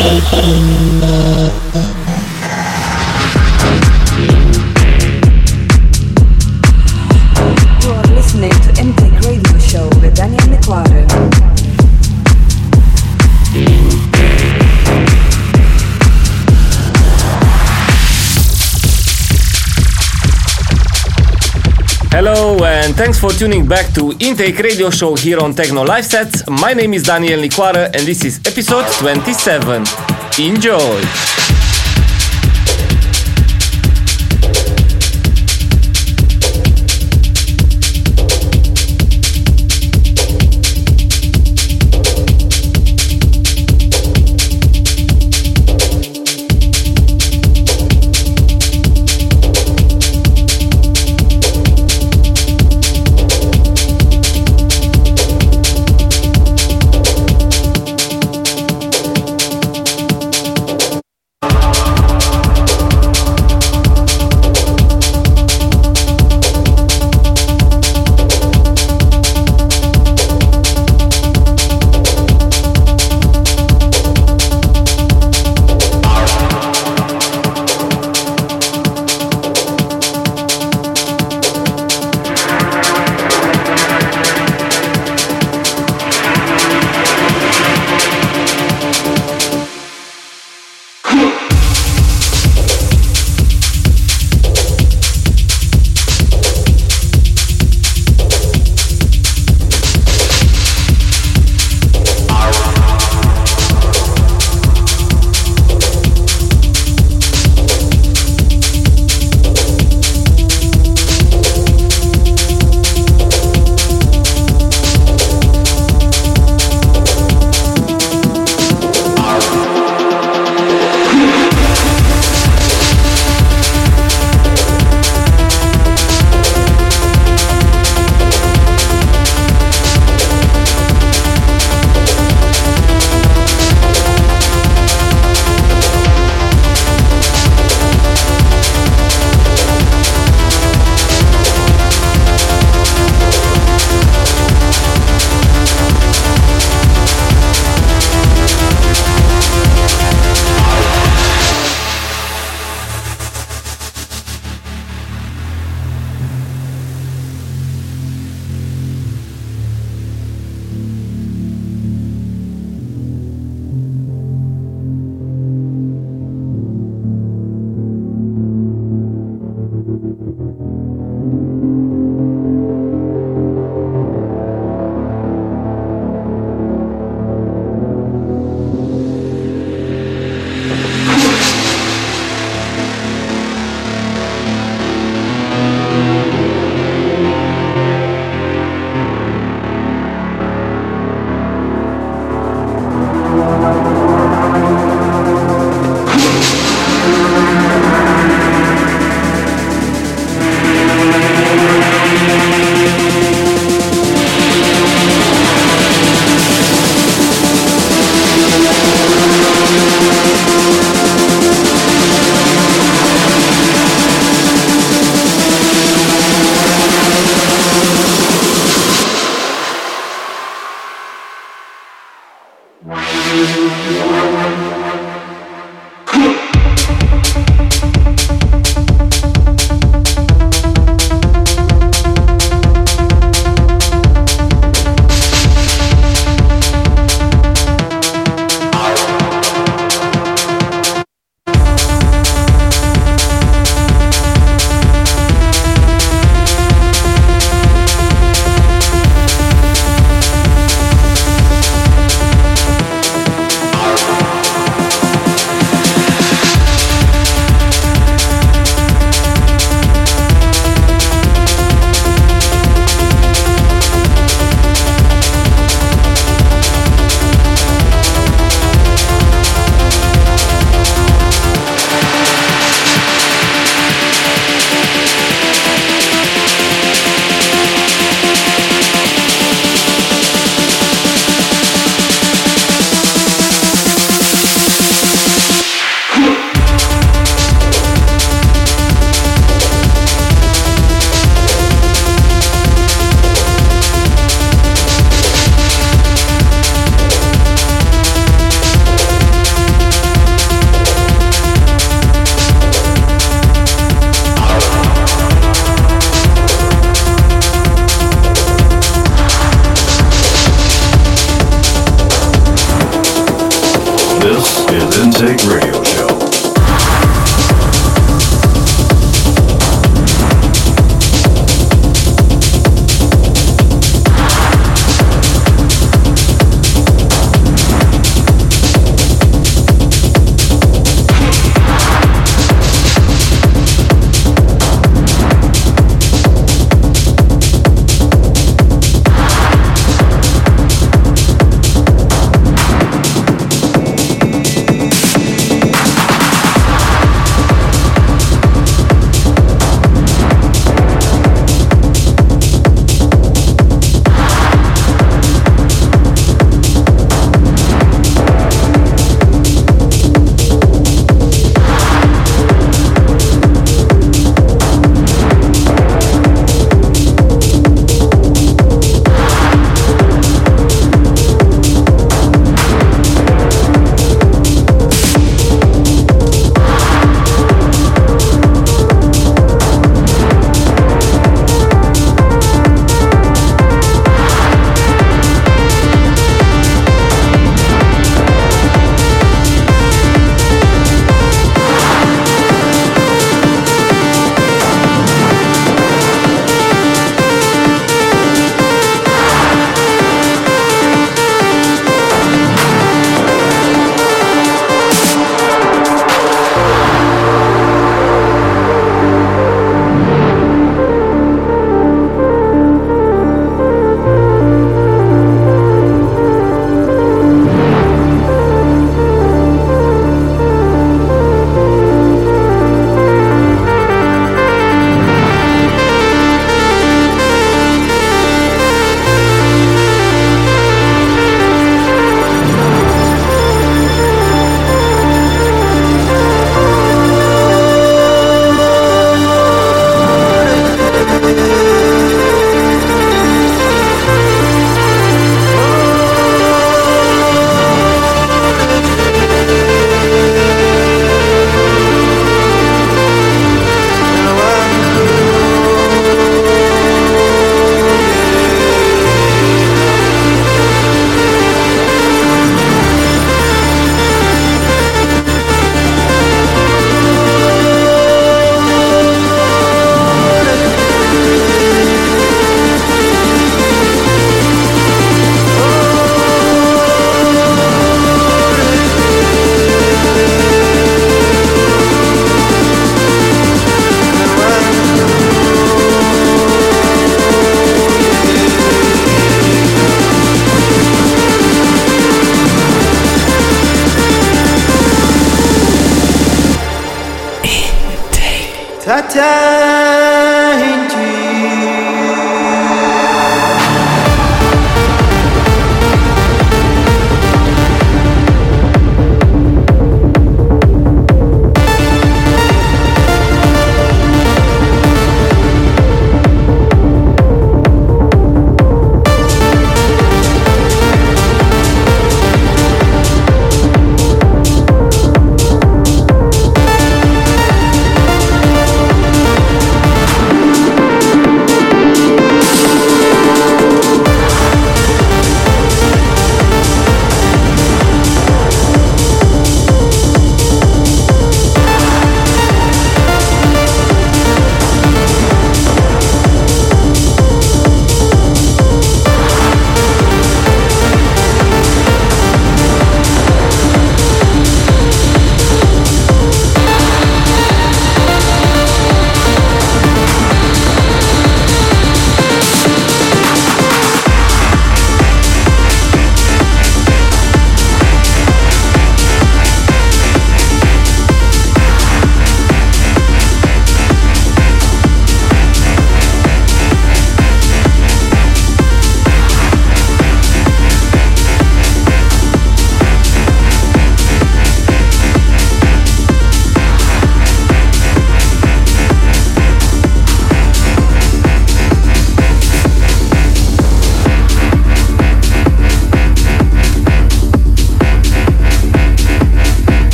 You thanks for tuning back to Intake Radio Show here on Techno Live Sets. My name is Daniel Niquara and this is episode 27. Enjoy!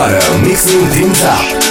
Mixing things up.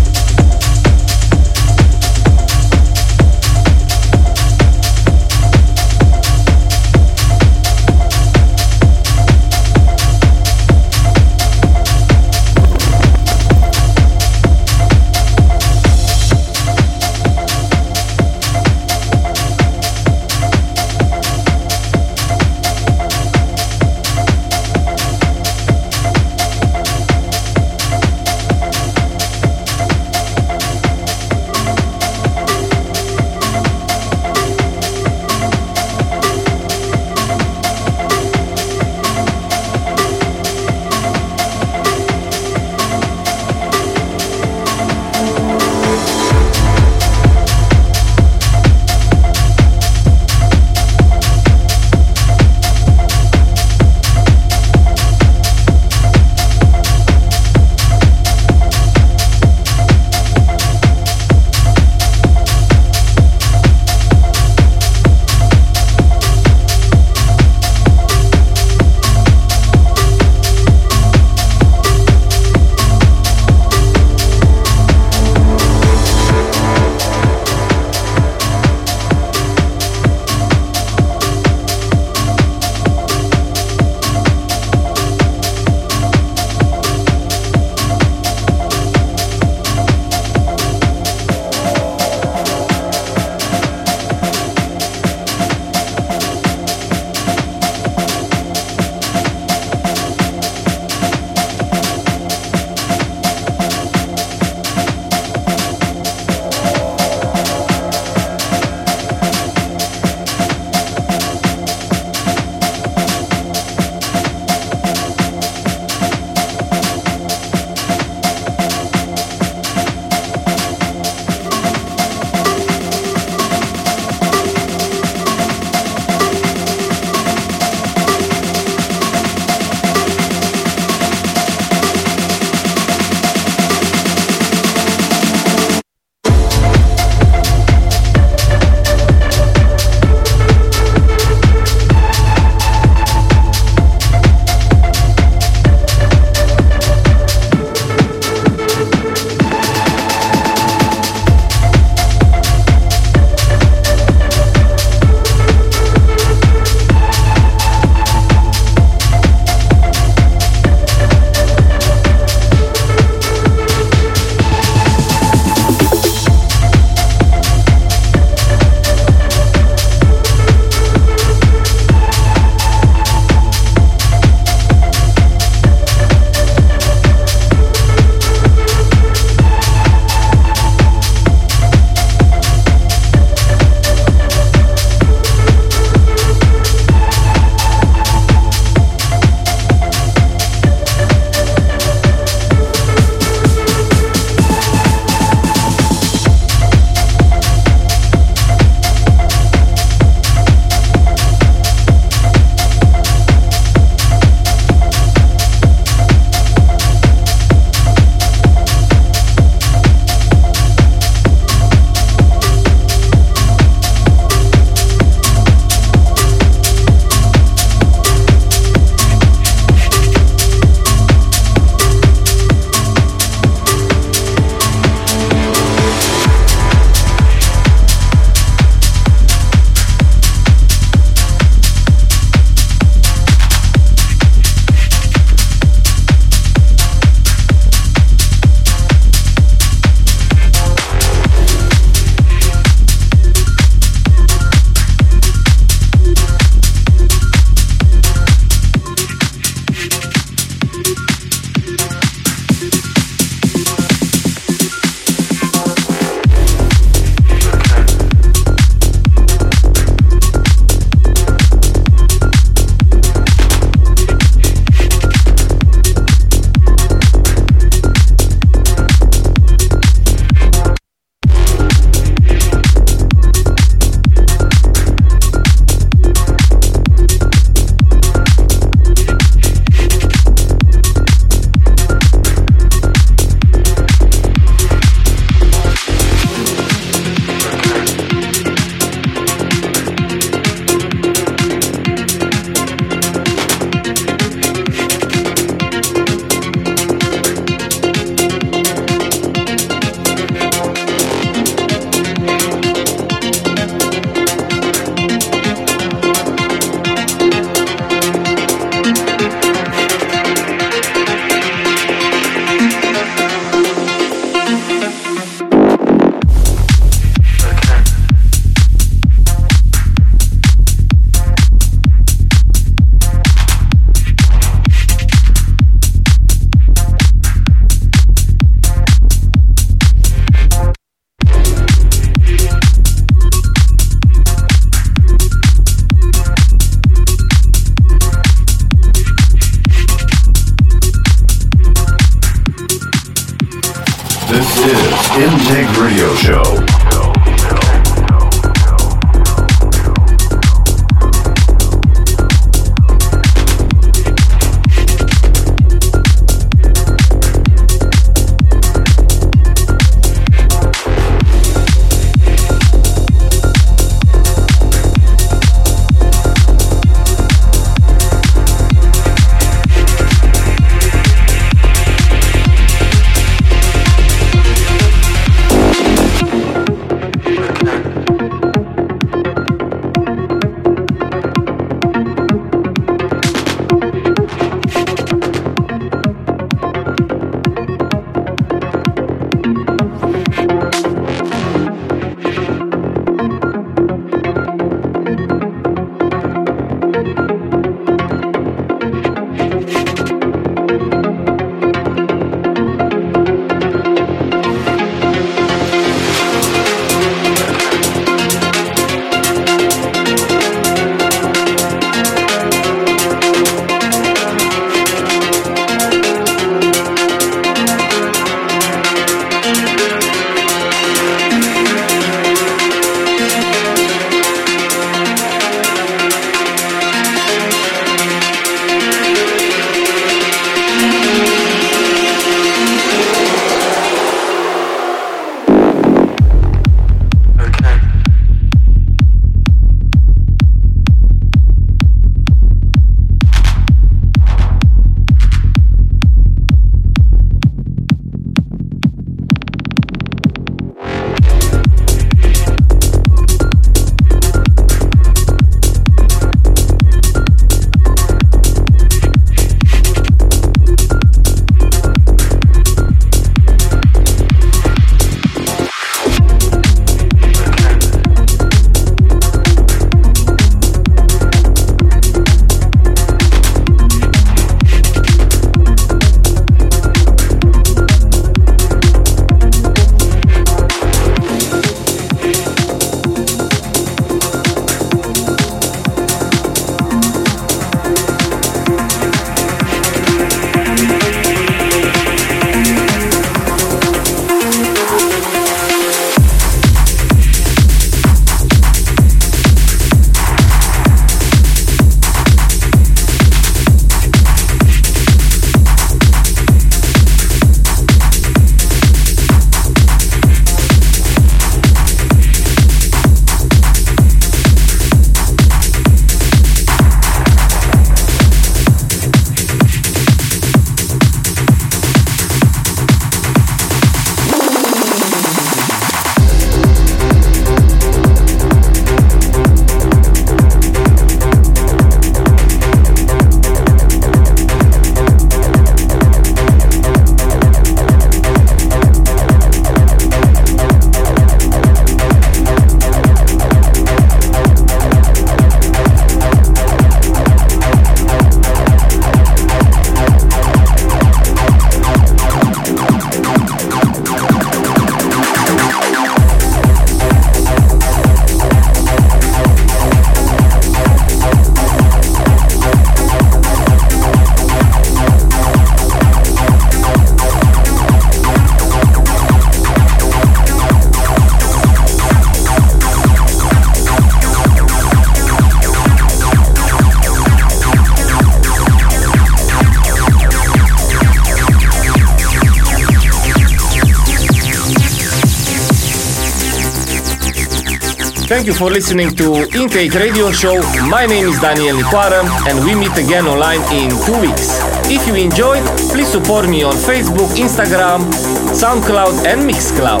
Thank you for listening to Intake Radio Show. My name is Daniel Nicoara and we meet again online in two weeks. If you enjoyed, please support me on Facebook, Instagram, SoundCloud and Mixcloud.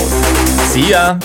See ya!